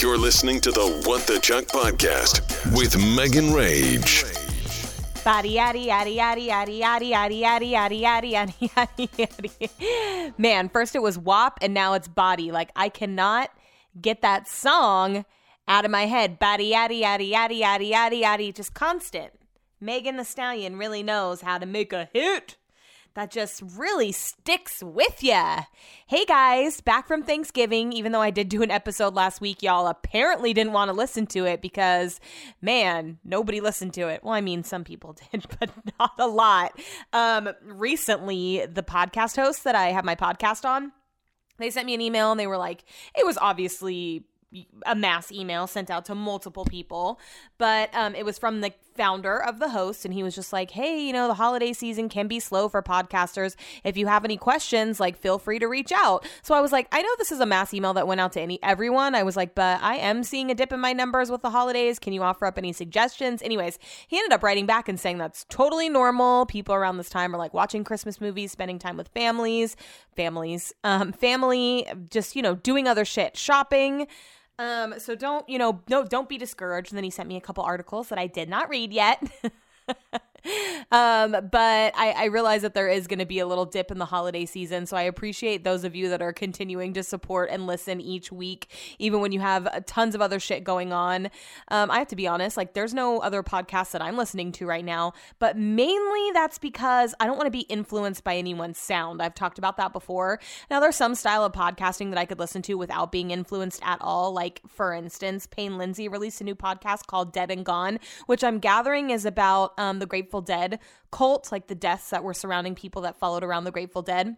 You're listening to the What the Chuck podcast with Megan Rage. Body yaddy yaddy yaddy yaddy yaddy yaddy yaddy yaddy yaddy yaddy yaddy yaddy. Man, first it was WAP and now it's body. Like I cannot get that song out of my head. Body yaddy yaddy yaddy yaddy yaddy yaddy. Just constant. Megan Thee Stallion really knows how to make a hit that just really sticks with you. Hey guys, back from Thanksgiving. Even though I did do an episode last week, y'all apparently didn't want to listen to it because, man, nobody listened to it. Well, I mean, some people did, but not a lot. Um, recently, the podcast hosts that I have my podcast on, they sent me an email and they were like, it was obviously a mass email sent out to multiple people, but um, it was from the founder of the host, and he was just like, "Hey, you know, the holiday season can be slow for podcasters. If you have any questions, like, feel free to reach out." So I was like, "I know this is a mass email that went out to any everyone." I was like, "But I am seeing a dip in my numbers with the holidays. Can you offer up any suggestions?" Anyways, he ended up writing back and saying that's totally normal. People around this time are like watching Christmas movies, spending time with families, families, um, family, just you know, doing other shit, shopping. Um, so don't, you know, no, don't be discouraged. And then he sent me a couple articles that I did not read yet. um, but I, I realize that there is going to be a little dip in the holiday season. So I appreciate those of you that are continuing to support and listen each week, even when you have tons of other shit going on. Um, I have to be honest, like there's no other podcast that I'm listening to right now, but mainly that's because I don't want to be influenced by anyone's sound. I've talked about that before. Now, there's some style of podcasting that I could listen to without being influenced at all. Like, for instance, Payne Lindsey released a new podcast called Dead and Gone, which I'm gathering is about um, the Grateful Dead cult, like the deaths that were surrounding people that followed around the Grateful Dead.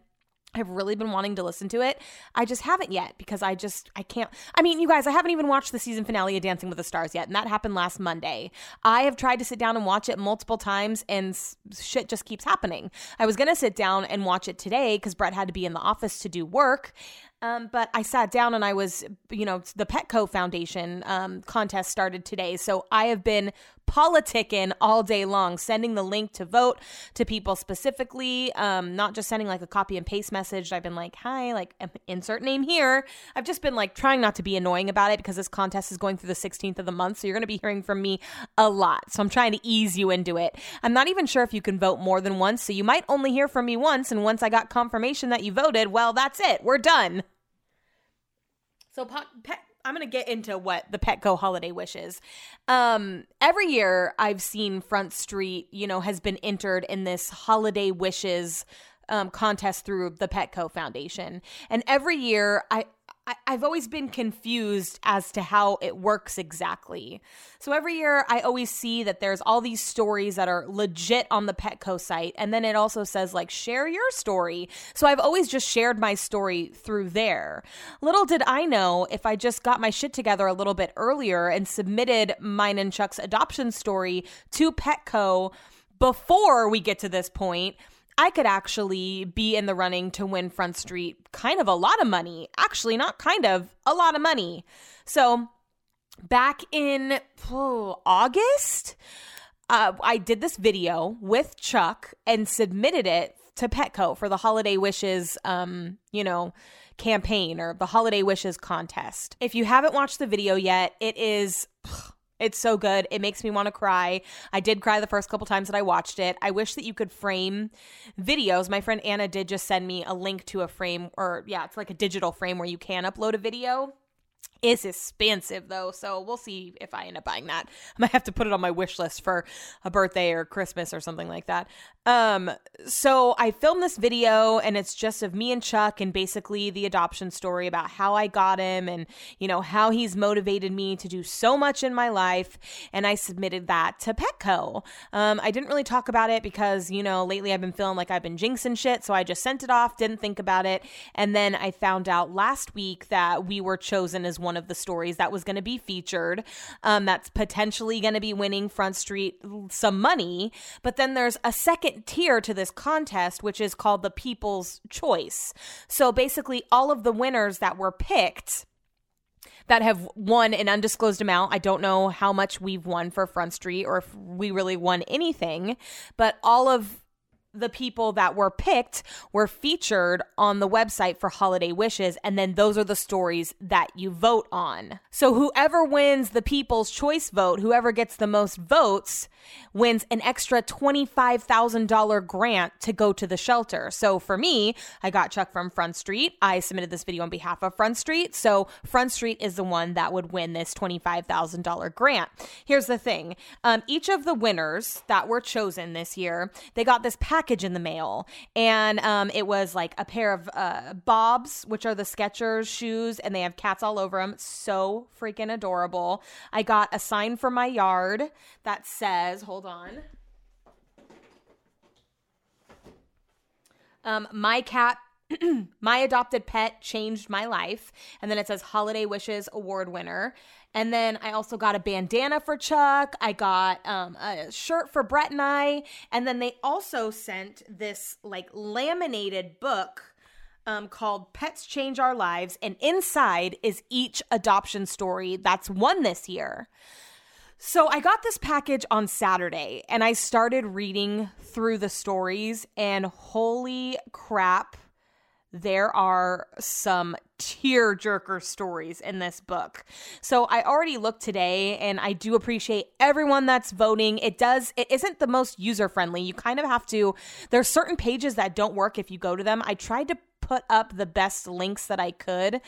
I've really been wanting to listen to it. I just haven't yet because I just I can't. I mean, you guys, I haven't even watched the season finale of Dancing with the Stars yet, and that happened last Monday. I have tried to sit down and watch it multiple times, and shit just keeps happening. I was gonna sit down and watch it today because Brett had to be in the office to do work, um, but I sat down and I was, you know, the Petco Foundation um, contest started today. So I have been politicking all day long, sending the link to vote to people specifically, um, not just sending like a copy and paste message. I've been like, hi, like insert name here. I've just been like trying not to be annoying about it because this contest is going through the 16th of the month. So you're going to be hearing from me a lot. So I'm trying to ease you into it. I'm not even sure if you can vote more than once. So you might only hear from me once. And once I got confirmation that you voted, well, that's it. We're done. So pet, I'm going to get into what the Petco holiday wishes. Um, every year I've seen Front Street, you know, has been entered in this holiday wishes um, contest through the Petco Foundation. And every year I I, have always been confused as to how it works exactly. So every year, I always see that there's all these stories that are legit on the Petco site, and then it also says, like, share your story. So I've always just shared my story through there. Little did I know if I just got my shit together a little bit earlier and submitted mine and Chuck's adoption story to Petco before we get to this point I could actually be in the running to win Front Street kind of a lot of money. Actually, not kind of, a lot of money. So, back in oh, August, uh, I did this video with Chuck and submitted it to Petco for the Holiday Wishes, um, you know, campaign or the Holiday Wishes contest. If you haven't watched the video yet, it is. It's so good. It makes me want to cry. I did cry the first couple times that I watched it. I wish that you could frame videos. My friend Anna did just send me a link to a frame, or yeah, it's like a digital frame where you can upload a video is expensive though, so we'll see if I end up buying that. I might have to put it on my wish list for a birthday or Christmas or something like that. Um, so I filmed this video and it's just of me and Chuck and basically the adoption story about how I got him and you know how he's motivated me to do so much in my life. And I submitted that to Petco. Um, I didn't really talk about it because you know lately I've been feeling like I've been jinxing shit, so I just sent it off, didn't think about it, and then I found out last week that we were chosen as one one of the stories that was going to be featured. Um, that's potentially going to be winning Front Street some money. But then there's a second tier to this contest, which is called the People's Choice. So basically, all of the winners that were picked that have won an undisclosed amount. I don't know how much we've won for Front Street or if we really won anything, but all of the people that were picked were featured on the website for holiday wishes and then those are the stories that you vote on. So whoever wins the people's choice vote whoever gets the most votes wins an extra $25000 grant to go to the shelter. So for me i got chuck from front street. I submitted this video on behalf of front street. So front street is the one that would win this $25000 grant. Here's the thing. Um, each of the winners that were chosen this year they got this package package in the mail, and um, it was like a pair of uh, Bobs, which are the Skechers shoes, and they have cats all over them. So freaking adorable. I got a sign for my yard that says, "Hold on." Um, my cat my adopted pet changed my life. And then it says Holiday Wishes Award winner. And then I also got a bandana for Chuck. I got um, a shirt for Brett and I. And then they also sent this like laminated book um, called Pets Change Our Lives. And inside is each adoption story that's won this year. So I got this package on Saturday and I started reading through the stories, and holy crap there are some tear jerker stories in this book. So I already looked today and I do appreciate everyone that's voting. It does it isn't the most user friendly. You kind of have to there's certain pages that don't work if you go to them. I tried to put up the best links that I could,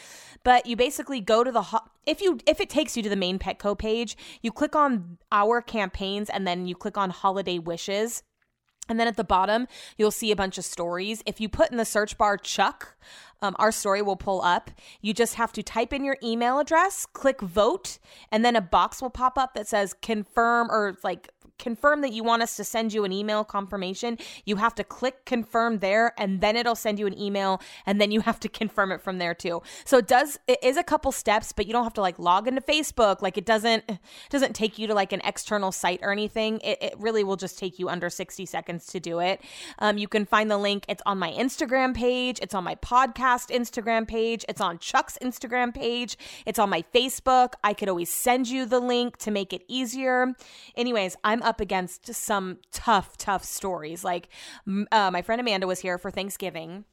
but you basically go to the ho- if you if it takes you to the main Petco page, you click on our campaigns and then you click on holiday wishes and then at the bottom, you'll see a bunch of stories. If you put in the search bar Chuck, um, our story will pull up. You just have to type in your email address, click vote, and then a box will pop up that says confirm or like confirm that you want us to send you an email confirmation, you have to click confirm there and then it'll send you an email and then you have to confirm it from there too. So it does it is a couple steps, but you don't have to like log into Facebook. Like it doesn't doesn't take you to like an external site or anything. It, it really will just take you under 60 seconds to do it. Um, you can find the link. It's on my Instagram page. It's on my podcast Instagram page. It's on Chuck's Instagram page. It's on my Facebook. I could always send you the link to make it easier. Anyways, I'm up against some tough, tough stories. Like uh, my friend Amanda was here for Thanksgiving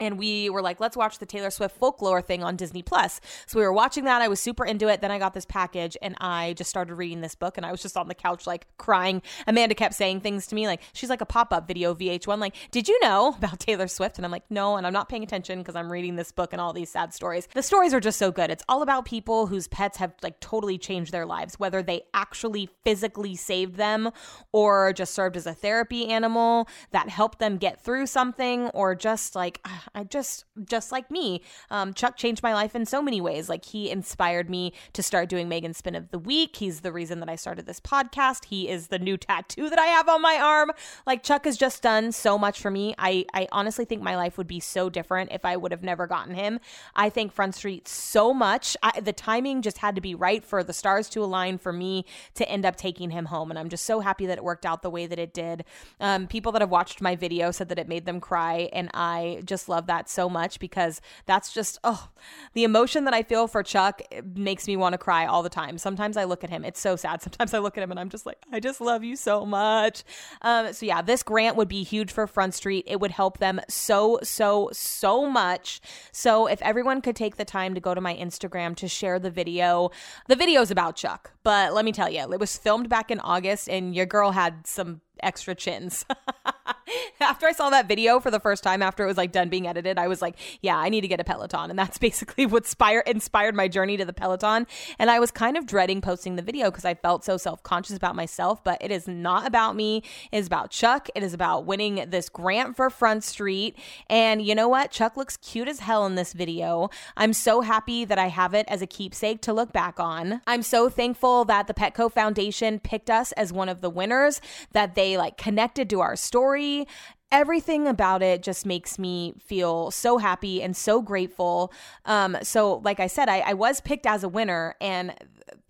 and we were like let's watch the taylor swift folklore thing on disney plus. So we were watching that. I was super into it. Then i got this package and i just started reading this book and i was just on the couch like crying. Amanda kept saying things to me like she's like a pop-up video vh1 like did you know about taylor swift? And i'm like no and i'm not paying attention because i'm reading this book and all these sad stories. The stories are just so good. It's all about people whose pets have like totally changed their lives whether they actually physically saved them or just served as a therapy animal that helped them get through something or just like ah, I just just like me, um, Chuck changed my life in so many ways. Like he inspired me to start doing Megan Spin of the Week. He's the reason that I started this podcast. He is the new tattoo that I have on my arm. Like Chuck has just done so much for me. I I honestly think my life would be so different if I would have never gotten him. I thank Front Street so much. I, the timing just had to be right for the stars to align for me to end up taking him home, and I'm just so happy that it worked out the way that it did. Um, people that have watched my video said that it made them cry, and I just love love that so much because that's just, oh, the emotion that I feel for Chuck makes me want to cry all the time. Sometimes I look at him, it's so sad. Sometimes I look at him and I'm just like, I just love you so much. Um, so, yeah, this grant would be huge for Front Street. It would help them so, so, so much. So, if everyone could take the time to go to my Instagram to share the video, the video's about Chuck, but let me tell you, it was filmed back in August and your girl had some extra chins. after I saw that video for the first time, after it was like done being edited, I was like, yeah, I need to get a Peloton. And that's basically what inspire, inspired my journey to the Peloton. And I was kind of dreading posting the video because I felt so self conscious about myself, but it is not about me. It is about Chuck. It is about winning this grant for Front Street. And you know what? Chuck looks cute as hell in this video. I'm so happy that I have it as a keepsake to look back on. I'm so thankful that the Petco Foundation picked us as one of the winners, that they like connected to our story everything about it just makes me feel so happy and so grateful. Um, so, like I said, I, I was picked as a winner, and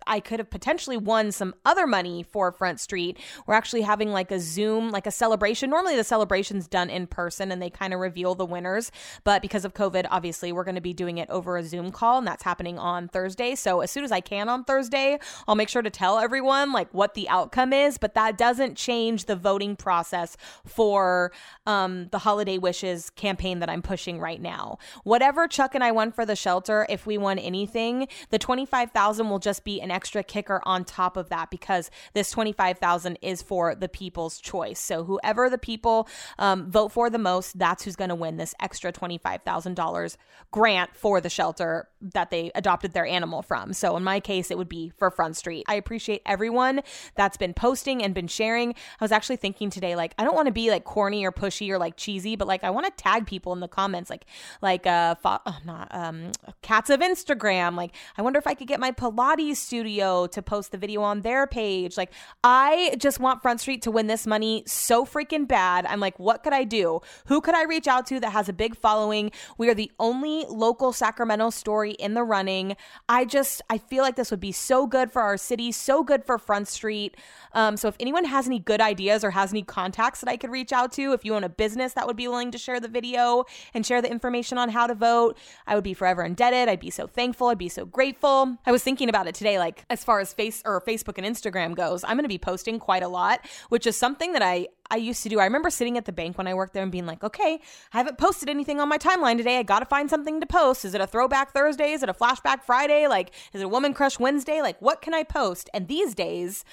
I could have potentially won some other money for Front Street. We're actually having like a Zoom, like a celebration. Normally the celebration's done in person and they kind of reveal the winners. But because of COVID, obviously, we're going to be doing it over a Zoom call and that's happening on Thursday. So as soon as I can on Thursday, I'll make sure to tell everyone like what the outcome is. But that doesn't change the voting process for um, the Holiday Wishes campaign that I'm pushing right now. Whatever Chuck and I won for the shelter, if we won anything, the 25,000 will just be an extra kicker on top of that because this 25,000 is for the people's choice. So whoever the people um, vote for the most, that's who's going to win this extra $25,000 grant for the shelter that they adopted their animal from. So in my case, it would be for Front Street. I appreciate everyone that's been posting and been sharing. I was actually thinking today, like, I don't want to be like corny or pushy or like cheesy, but like I want to tag people in the comments, like, like, uh, fo- oh, not, um, cats of Instagram. Like, I wonder if I could get my Pilates studio to post the video on their page. Like, I just want Front Street to win this money so freaking bad. I'm like, what could I do? Who could I reach out to that has a big following? We are the only local Sacramento story in the running. I just, I feel like this would be so good for our city, so good for Front Street. Um, so if anyone has any good ideas or has any contacts that I could reach out to, if you own a business that would be willing to share the video and share the information on how to vote, I would be forever indebted. I'd be so thankful. I'd be so grateful. I was thinking about it today, like as far as face or Facebook and Instagram goes, I'm going to be posting quite a lot, which is something that I I used to do. I remember sitting at the bank when I worked there and being like, okay, I haven't posted anything on my timeline today. I got to find something to post. Is it a throwback Thursday? Is it a flashback Friday? Like, is it a woman crush Wednesday? Like, what can I post? And these days,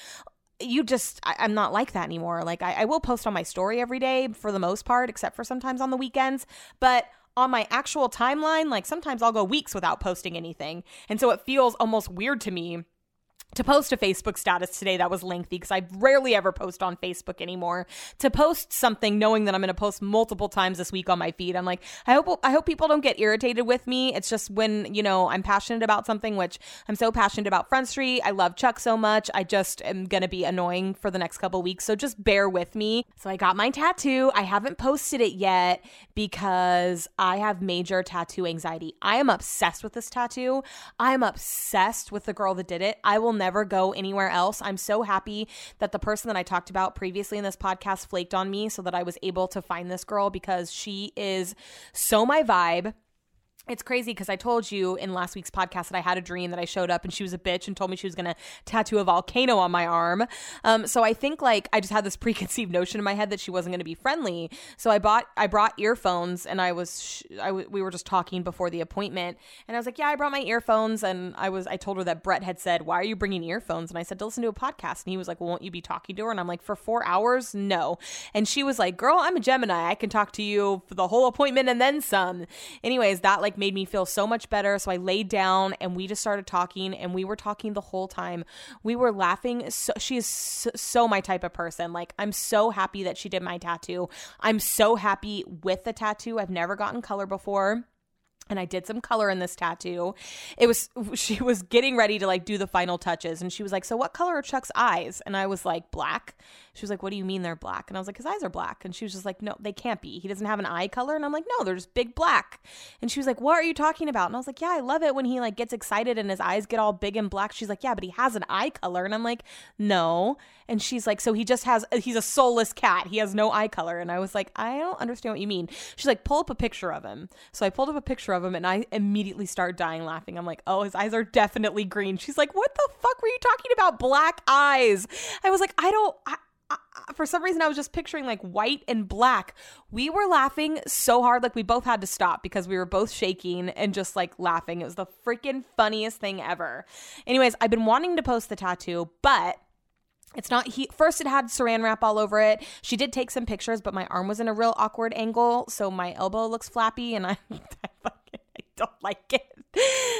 you just I, am not like that anymore like I, I will post on my story every day for the most part except for sometimes on the weekends but on my actual timeline like sometimes i'll go weeks without posting anything. And so it feels almost weird to me to post a Facebook status today that was lengthy because I rarely ever post on Facebook anymore. To post something knowing that I'm going to post multiple times this week on my feed, I'm like, I hope I hope people don't get irritated with me. It's just when you know I'm passionate about something, which I'm so passionate about Front Street. I love Chuck so much. I just am going to be annoying for the next couple weeks, so just bear with me. So I got my tattoo. I haven't posted it yet because I have major tattoo anxiety. I am obsessed with this tattoo. I am obsessed with the girl that did it. I will never go anywhere else. I'm so happy that the person that I talked about previously in this podcast flaked on me so that I was able to find this girl because she is so my vibe it's crazy because I told you in last week's podcast that I had a dream that I showed up and she was a bitch and told me she was going to tattoo a volcano on my arm. Um, so I think like I just had this preconceived notion in my head that she wasn't going to be friendly. So I bought I brought earphones and I was sh- I w- we were just talking before the appointment and I was like, yeah, I brought my earphones and I was I told her that Brett had said, why are you bringing earphones? And I said to listen to a podcast and he was like, well, won't you be talking to her? And I'm like, for four hours, no. And she was like, girl, I'm a Gemini. I can talk to you for the whole appointment and then some. Anyways, that like made me feel so much better. So I laid down and we just started talking and we were talking the whole time. We were laughing. So, she is so, so my type of person. Like, I'm so happy that she did my tattoo. I'm so happy with the tattoo. I've never gotten color before and I did some color in this tattoo. It was she was getting ready to like do the final touches and she was like, "So what color are Chuck's eyes?" And I was like, "Black." She was like, "What do you mean they're black?" And I was like, "His eyes are black." And she was just like, "No, they can't be. He doesn't have an eye color." And I'm like, "No, they're just big black." And she was like, "What are you talking about?" And I was like, "Yeah, I love it when he like gets excited and his eyes get all big and black." She's like, "Yeah, but he has an eye color." And I'm like, "No." And she's like, "So he just has he's a soulless cat. He has no eye color." And I was like, "I don't understand what you mean." She's like, "Pull up a picture of him." So I pulled up a picture of him and I immediately start dying laughing. I'm like, "Oh, his eyes are definitely green." She's like, "What the fuck were you talking about black eyes?" I was like, "I don't I, for some reason I was just picturing like white and black. We were laughing so hard like we both had to stop because we were both shaking and just like laughing. It was the freaking funniest thing ever. Anyways, I've been wanting to post the tattoo, but it's not he first it had saran wrap all over it. She did take some pictures, but my arm was in a real awkward angle, so my elbow looks flappy and I, I I don't like it.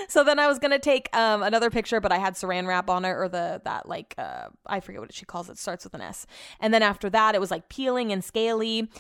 So then I was gonna take um, another picture, but I had saran wrap on it or the that like uh, I forget what she calls it, starts with an S. And then after that, it was like peeling and scaly.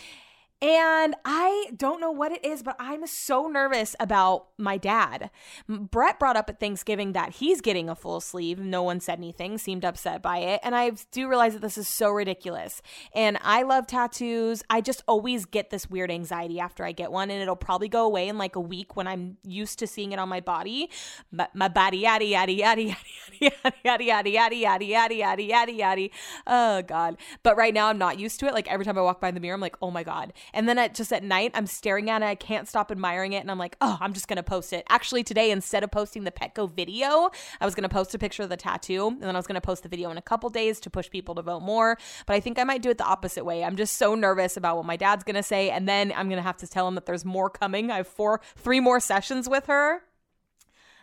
And I don't know what it is, but I'm so nervous about my dad. Brett brought up at Thanksgiving that he's getting a full sleeve. No one said anything, seemed upset by it. And I do realize that this is so ridiculous. And I love tattoos. I just always get this weird anxiety after I get one, and it'll probably go away in like a week when I'm used to seeing it on my body. But my body, yada, yada, yada, yada, yada, yada, yada, yada, yada, yada, yada, yada, yada. Oh, God. But right now, I'm not used to it. Like every time I walk by the mirror, I'm like, oh my God. And then at just at night, I'm staring at it. I can't stop admiring it. And I'm like, oh, I'm just going to post it. Actually, today, instead of posting the Petco video, I was going to post a picture of the tattoo. And then I was going to post the video in a couple days to push people to vote more. But I think I might do it the opposite way. I'm just so nervous about what my dad's going to say. And then I'm going to have to tell him that there's more coming. I have four, three more sessions with her.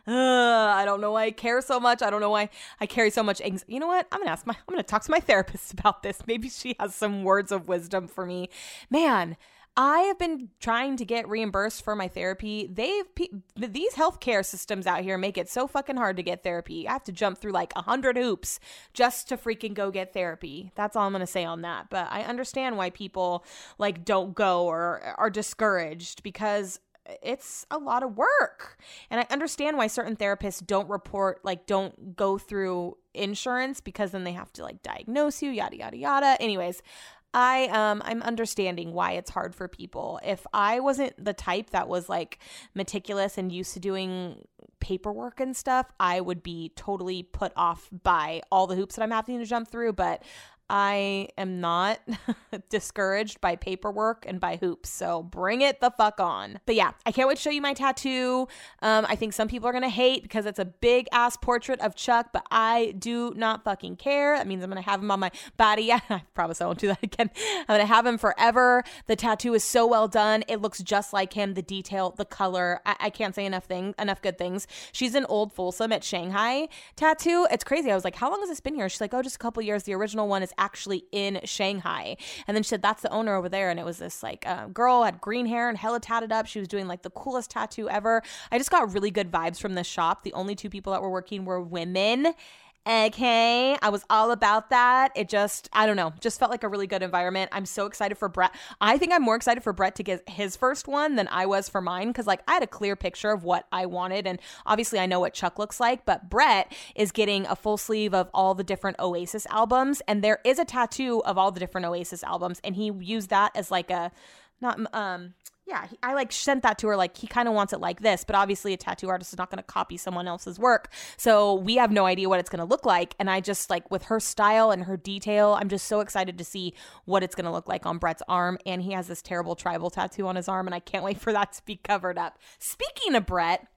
I don't know why I care so much. I don't know why I carry so much anxiety. You know what? I'm gonna ask my. I'm gonna talk to my therapist about this. Maybe she has some words of wisdom for me. Man, I have been trying to get reimbursed for my therapy. They've these healthcare systems out here make it so fucking hard to get therapy. I have to jump through like a hundred hoops just to freaking go get therapy. That's all I'm gonna say on that. But I understand why people like don't go or are discouraged because it's a lot of work. And I understand why certain therapists don't report, like, don't go through insurance because then they have to, like, diagnose you, yada, yada, yada. Anyways, I um I'm understanding why it's hard for people. If I wasn't the type that was like meticulous and used to doing paperwork and stuff, I would be totally put off by all the hoops that I'm having to jump through, but I am not discouraged by paperwork and by hoops. So bring it the fuck on. But yeah, I can't wait to show you my tattoo. Um, I think some people are going to hate because it's a big ass portrait of Chuck, but I do not fucking care. That means I'm going to have him on my body. I promise I won't do that again. I'm going to have him forever. The tattoo is so well done. It looks just like him. The detail, the color. I, I can't say enough thing, enough good things. She's an old Folsom at Shanghai tattoo. It's crazy. I was like, how long has this been here? She's like, oh, just a couple years. The original one is actually in Shanghai. And then she said, that's the owner over there. And it was this like uh, girl had green hair and hella tatted up. She was doing like the coolest tattoo ever. I just got really good vibes from this shop. The only two people that were working were women. Okay, I was all about that. It just, I don't know, just felt like a really good environment. I'm so excited for Brett. I think I'm more excited for Brett to get his first one than I was for mine because, like, I had a clear picture of what I wanted. And obviously, I know what Chuck looks like, but Brett is getting a full sleeve of all the different Oasis albums. And there is a tattoo of all the different Oasis albums. And he used that as like a, not, um, yeah, he, I like sent that to her like he kind of wants it like this, but obviously a tattoo artist is not going to copy someone else's work. So we have no idea what it's going to look like and I just like with her style and her detail, I'm just so excited to see what it's going to look like on Brett's arm and he has this terrible tribal tattoo on his arm and I can't wait for that to be covered up. Speaking of Brett,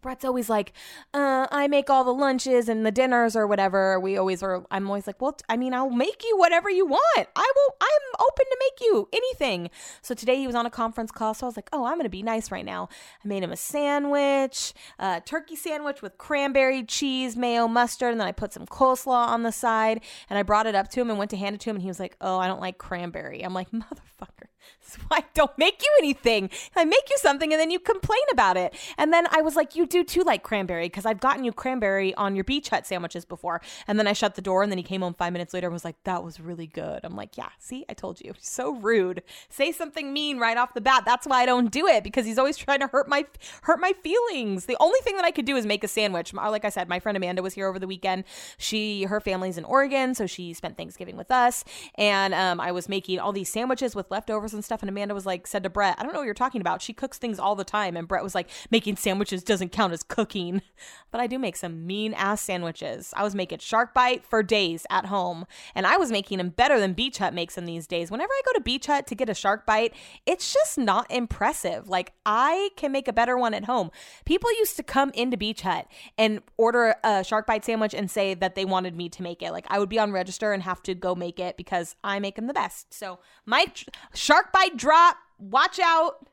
Brett's always like, uh, I make all the lunches and the dinners or whatever. We always are. I'm always like, well, I mean, I'll make you whatever you want. I will. I'm open to make you anything. So today he was on a conference call, so I was like, oh, I'm gonna be nice right now. I made him a sandwich, a turkey sandwich with cranberry cheese, mayo, mustard, and then I put some coleslaw on the side. And I brought it up to him and went to hand it to him, and he was like, oh, I don't like cranberry. I'm like, motherfucker. Why I don't make you anything. I make you something and then you complain about it. And then I was like, you do too like cranberry because I've gotten you cranberry on your beach hut sandwiches before. And then I shut the door and then he came home five minutes later and was like, that was really good. I'm like, yeah, see, I told you. So rude. Say something mean right off the bat. That's why I don't do it because he's always trying to hurt my hurt my feelings. The only thing that I could do is make a sandwich. Like I said, my friend Amanda was here over the weekend. She her family's in Oregon, so she spent Thanksgiving with us. And um, I was making all these sandwiches with leftovers and stuff. And Amanda was like, said to Brett, I don't know what you're talking about. She cooks things all the time. And Brett was like, making sandwiches doesn't count as cooking. But I do make some mean ass sandwiches. I was making shark bite for days at home. And I was making them better than Beach Hut makes them these days. Whenever I go to Beach Hut to get a shark bite, it's just not impressive. Like, I can make a better one at home. People used to come into Beach Hut and order a shark bite sandwich and say that they wanted me to make it. Like, I would be on register and have to go make it because I make them the best. So, my shark bite drop. Watch out.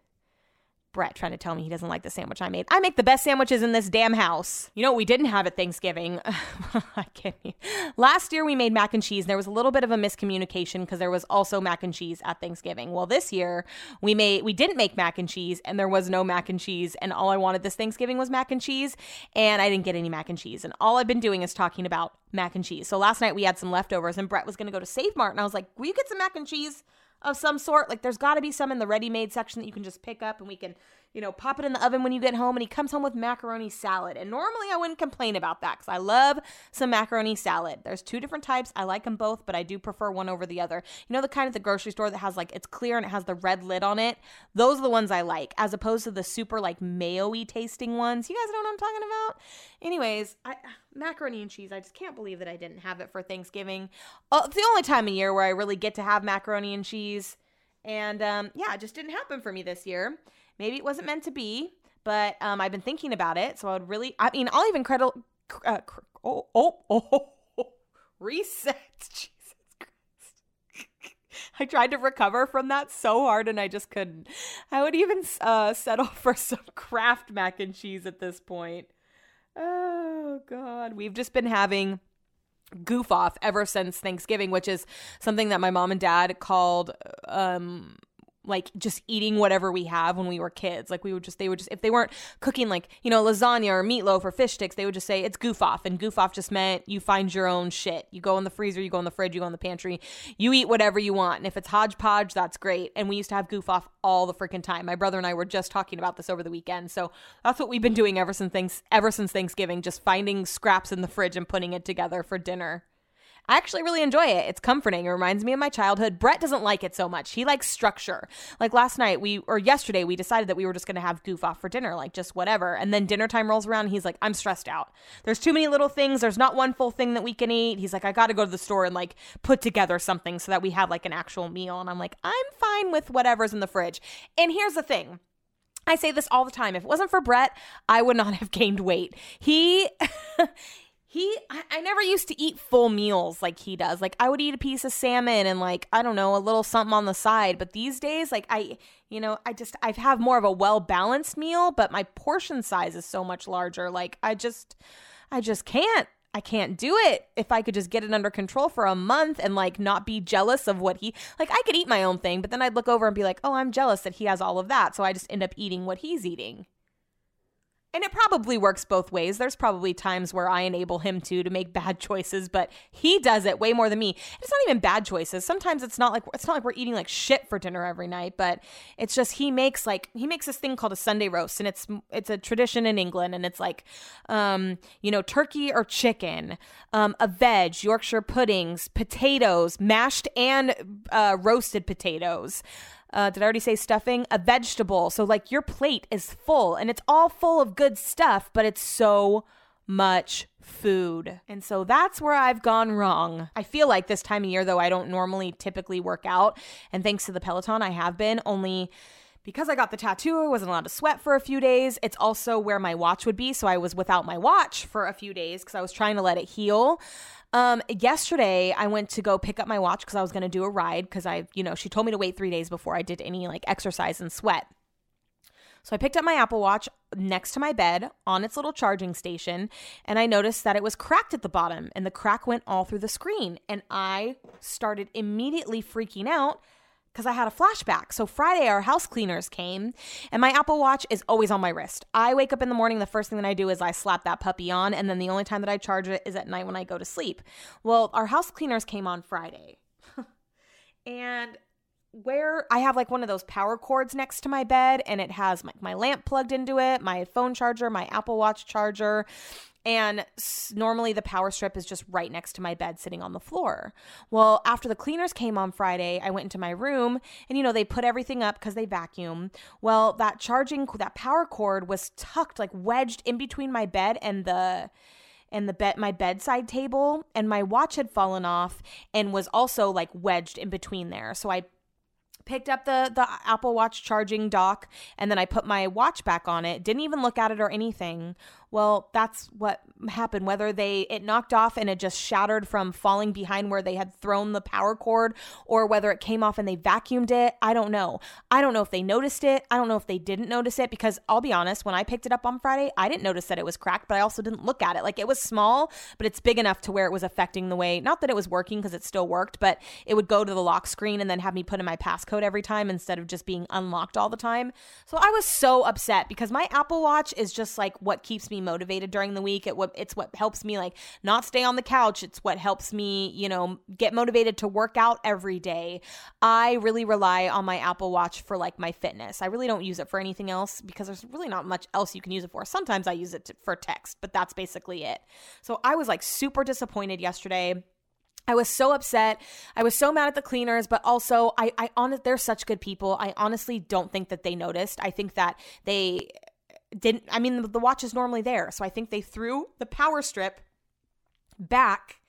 Brett trying to tell me he doesn't like the sandwich I made. I make the best sandwiches in this damn house. You know what we didn't have at Thanksgiving? I can't. Last year we made mac and cheese. And there was a little bit of a miscommunication because there was also mac and cheese at Thanksgiving. Well, this year we made we didn't make mac and cheese and there was no mac and cheese and all I wanted this Thanksgiving was mac and cheese and I didn't get any mac and cheese and all I've been doing is talking about mac and cheese. So last night we had some leftovers and Brett was going to go to Save Mart and I was like, "Will you get some mac and cheese?" Of some sort. Like there's got to be some in the ready-made section that you can just pick up and we can, you know, pop it in the oven when you get home and he comes home with macaroni salad. And normally I wouldn't complain about that cuz I love some macaroni salad. There's two different types. I like them both, but I do prefer one over the other. You know the kind at the grocery store that has like it's clear and it has the red lid on it? Those are the ones I like as opposed to the super like mayo-y tasting ones. You guys know what I'm talking about? Anyways, I macaroni and cheese. I just can't believe that I didn't have it for Thanksgiving. Uh, it's the only time of year where I really get to have macaroni and cheese. And um, yeah, it just didn't happen for me this year. Maybe it wasn't meant to be, but um, I've been thinking about it. So I would really, I mean, I'll even credit, uh, oh, oh, oh, oh, reset. Jesus Christ. I tried to recover from that so hard and I just couldn't. I would even uh, settle for some Kraft mac and cheese at this point. Oh, God. We've just been having goof off ever since Thanksgiving, which is something that my mom and dad called um like just eating whatever we have when we were kids. Like we would just they would just if they weren't cooking like, you know, lasagna or meatloaf or fish sticks, they would just say it's goof off. And goof off just meant you find your own shit. You go in the freezer, you go in the fridge, you go in the pantry, you eat whatever you want. And if it's hodgepodge, that's great. And we used to have goof off all the freaking time. My brother and I were just talking about this over the weekend. So that's what we've been doing ever since things ever since Thanksgiving, just finding scraps in the fridge and putting it together for dinner. I actually really enjoy it. It's comforting. It reminds me of my childhood. Brett doesn't like it so much. He likes structure. Like last night, we or yesterday, we decided that we were just going to have goof off for dinner, like just whatever. And then dinner time rolls around. he's like, I'm stressed out. There's too many little things. There's not one full thing that we can eat. He's like, I got to go to the store and like put together something so that we have like an actual meal. And I'm like, I'm fine with whatever's in the fridge. And here's the thing. I say this all the time. If it wasn't for Brett, I would not have gained weight. He he I, I, never used to eat full meals like he does like i would eat a piece of salmon and like i don't know a little something on the side but these days like i you know i just i have more of a well balanced meal but my portion size is so much larger like i just i just can't I can't do it if I could just get it under control for a month and like not be jealous of what he like I could eat my own thing but then I'd look over and be like, "Oh, I'm jealous that he has all of that." So I just end up eating what he's eating. And it probably works both ways. There's probably times where I enable him to to make bad choices, but he does it way more than me. It's not even bad choices. Sometimes it's not like it's not like we're eating like shit for dinner every night, but it's just he makes like he makes this thing called a Sunday roast and it's it's a tradition in England and it's like um, you know, turkey or chicken, um, a veg, Yorkshire puddings, potatoes, mashed and uh, roasted potatoes. Uh, did I already say stuffing? A vegetable. So, like, your plate is full and it's all full of good stuff, but it's so much food. And so that's where I've gone wrong. I feel like this time of year, though, I don't normally typically work out. And thanks to the Peloton, I have been only because I got the tattoo, I wasn't allowed to sweat for a few days. It's also where my watch would be. So I was without my watch for a few days because I was trying to let it heal. Um, yesterday I went to go pick up my watch because I was going to do a ride because I, you know, she told me to wait three days before I did any like exercise and sweat. So I picked up my Apple Watch next to my bed on its little charging station, and I noticed that it was cracked at the bottom, and the crack went all through the screen. And I started immediately freaking out because I had a flashback. So Friday, our house cleaners came, and my Apple Watch is always on my wrist. I wake up in the morning, the first thing that I do is I slap that puppy on, and then the only time that I charge it is at night when I go to sleep. Well, our house cleaners came on Friday. and where I have like one of those power cords next to my bed and it has my, my lamp plugged into it, my phone charger, my Apple Watch charger, and normally the power strip is just right next to my bed sitting on the floor. Well, after the cleaners came on Friday, I went into my room and you know, they put everything up cuz they vacuum. Well, that charging that power cord was tucked like wedged in between my bed and the and the bed my bedside table and my watch had fallen off and was also like wedged in between there. So I picked up the the Apple Watch charging dock and then I put my watch back on it. Didn't even look at it or anything. Well, that's what happened. Whether they it knocked off and it just shattered from falling behind where they had thrown the power cord, or whether it came off and they vacuumed it, I don't know. I don't know if they noticed it. I don't know if they didn't notice it because I'll be honest, when I picked it up on Friday, I didn't notice that it was cracked, but I also didn't look at it. Like it was small, but it's big enough to where it was affecting the way. Not that it was working because it still worked, but it would go to the lock screen and then have me put in my passcode every time instead of just being unlocked all the time. So I was so upset because my Apple Watch is just like what keeps me motivated during the week. It what it's what helps me like not stay on the couch. It's what helps me, you know, get motivated to work out every day. I really rely on my Apple Watch for like my fitness. I really don't use it for anything else because there's really not much else you can use it for. Sometimes I use it to, for text, but that's basically it. So I was like super disappointed yesterday. I was so upset. I was so mad at the cleaners, but also I I on they're such good people. I honestly don't think that they noticed. I think that they didn't I mean the, watch is normally there. So I think they threw the power strip back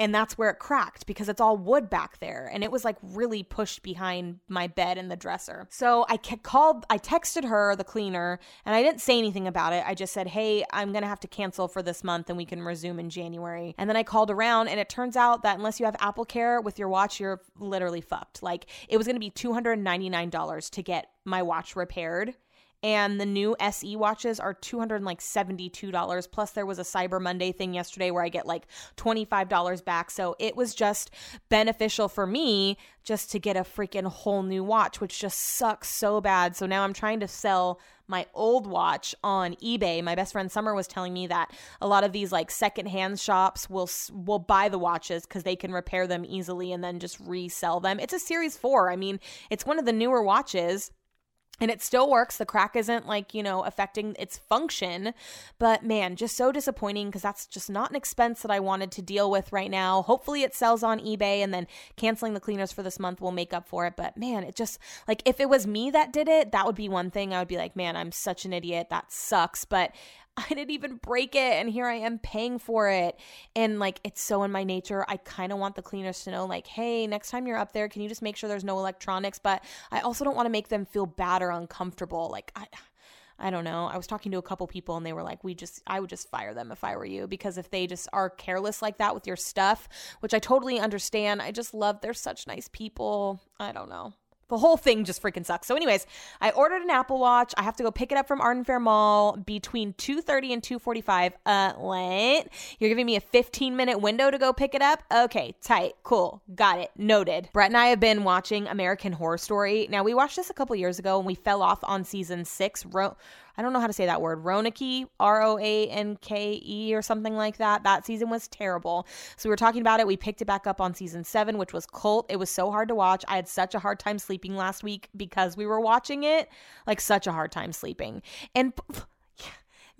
and that's where it cracked because it's all wood back there. And it was like really pushed behind my bed and the dresser. So i called i texted her the cleaner and i didn't say anything about it. I just said hey i'm gonna have to cancel for this month and we can resume in january. And then i called around and it turns out that unless you have apple care with your watch you're literally fucked. Like it was gonna be $299 to get my watch repaired and the new SE watches are $272 plus there was a Cyber Monday thing yesterday where I get like $25 back so it was just beneficial for me just to get a freaking whole new watch which just sucks so bad so now I'm trying to sell my old watch on eBay. My best friend Summer was telling me that a lot of these like secondhand shops will will buy the watches cuz they can repair them easily and then just resell them. It's a Series 4. I mean, it's one of the newer watches and it still works. The crack isn't like, you know, affecting its function. But man, just so disappointing because that's just not an expense that I wanted to deal with right now. Hopefully it sells on eBay and then canceling the cleaners for this month will make up for it. But man, it just like if it was me that did it, that would be one thing. I would be like, man, I'm such an idiot. That sucks. But I didn't even break it and here I am paying for it. And like it's so in my nature. I kind of want the cleaners to know like, "Hey, next time you're up there, can you just make sure there's no electronics?" But I also don't want to make them feel bad or uncomfortable. Like I I don't know. I was talking to a couple people and they were like, we just, I would just fire them if I were you because if they just are careless like that with your stuff, which I totally understand, I just love, they're such nice people. I don't know the whole thing just freaking sucks. So, anyways, I ordered an Apple Watch. I have to go pick it up from Arden Fair Mall between 2:30 and 2:45. Uh, what? You're giving me a 15 minute window to go pick it up? Okay, tight, cool, got it, noted. Brett and I have been watching American Horror Story. Now, we watched this a couple years ago and we fell off on season six. Ro- I don't know how to say that word, Ronicky, R O A N K E, or something like that. That season was terrible. So we were talking about it. We picked it back up on season seven, which was Cult. It was so hard to watch. I had such a hard time sleeping last week because we were watching it. Like, such a hard time sleeping. And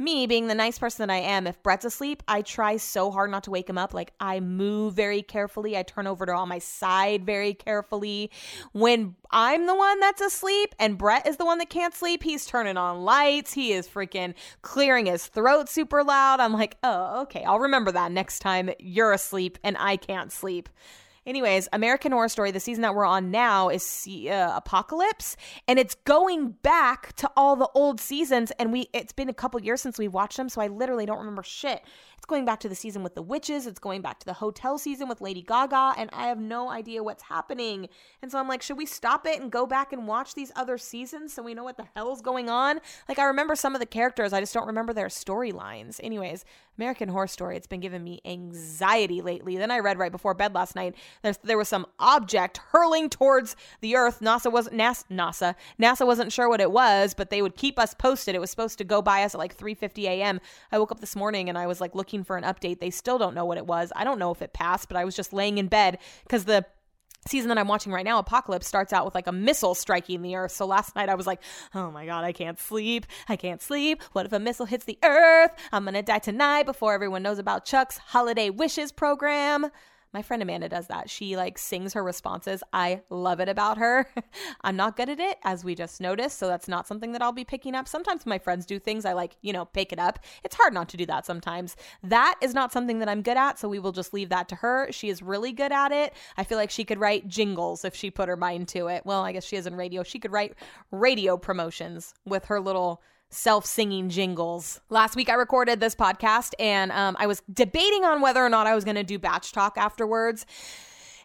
me being the nice person that I am, if Brett's asleep, I try so hard not to wake him up. Like I move very carefully. I turn over to on my side very carefully. When I'm the one that's asleep and Brett is the one that can't sleep, he's turning on lights. He is freaking clearing his throat super loud. I'm like, oh, okay. I'll remember that next time you're asleep and I can't sleep. Anyways, American Horror Story, the season that we're on now is uh, Apocalypse, and it's going back to all the old seasons. And we, it's been a couple years since we watched them, so I literally don't remember shit. It's going back to the season with the witches. It's going back to the hotel season with Lady Gaga, and I have no idea what's happening. And so I'm like, should we stop it and go back and watch these other seasons so we know what the hell's going on? Like, I remember some of the characters, I just don't remember their storylines. Anyways, American Horror Story, it's been giving me anxiety lately. Then I read right before bed last night there was some object hurling towards the Earth. NASA wasn't NASA, NASA NASA wasn't sure what it was, but they would keep us posted. It was supposed to go by us at like 3:50 a.m. I woke up this morning and I was like looking for an update. They still don't know what it was. I don't know if it passed, but I was just laying in bed because the season that I'm watching right now, Apocalypse, starts out with like a missile striking the earth. So last night I was like, oh my God, I can't sleep. I can't sleep. What if a missile hits the earth? I'm going to die tonight before everyone knows about Chuck's holiday wishes program. My friend Amanda does that. She like sings her responses. I love it about her. I'm not good at it, as we just noticed. So that's not something that I'll be picking up. Sometimes my friends do things I like, you know, pick it up. It's hard not to do that sometimes. That is not something that I'm good at. So we will just leave that to her. She is really good at it. I feel like she could write jingles if she put her mind to it. Well, I guess she is in radio. She could write radio promotions with her little self singing jingles. Last week I recorded this podcast and um, I was debating on whether or not I was going to do batch talk afterwards.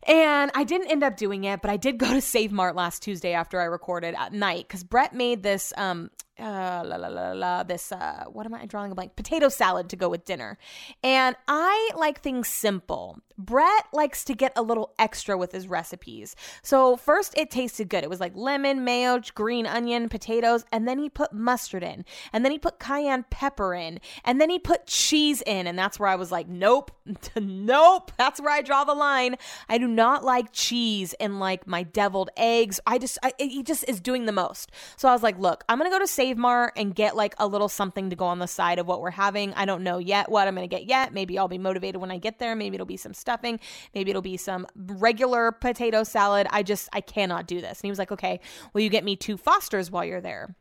And I didn't end up doing it, but I did go to Save Mart last Tuesday after I recorded at night because Brett made this um uh, la, la, la, la, this uh what am I drawing a blank potato salad to go with dinner. And I like things simple. Brett likes to get a little extra with his recipes. So, first it tasted good. It was like lemon, mayo, green onion, potatoes, and then he put mustard in. And then he put cayenne pepper in. And then he put cheese in. And that's where I was like, nope, nope. That's where I draw the line. I do not like cheese in like my deviled eggs. I just, I, he just is doing the most. So, I was like, look, I'm to go to Save Mart and get like a little something to go on the side of what we're having. I don't know yet what I'm to get yet. Maybe I'll be motivated when I get there. Maybe it'll be some stuffing. Maybe it'll be some regular potato salad. I just, I cannot do this. And he was like, okay, will you get me two Fosters while you're there?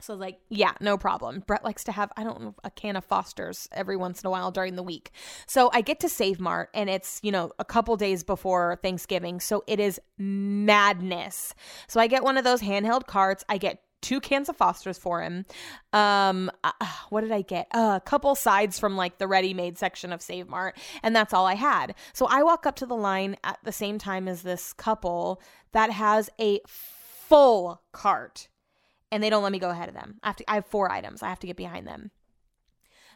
So I was like, yeah, no problem. Brett likes to have, I don't know, a can of Foster's every once in a while during the week. So I get to Save Mart and it's, you know, a couple days before Thanksgiving. So it is madness. So I get one of those handheld carts. I get two cans of Foster's for him. Um, uh, what did I get? Uh, a couple sides from like the ready-made section of Save Mart, and that's all I had. So I walk up to the line at the same time as this couple that has a full cart, and they don't let me go ahead of them. I have to. I have four items. I have to get behind them.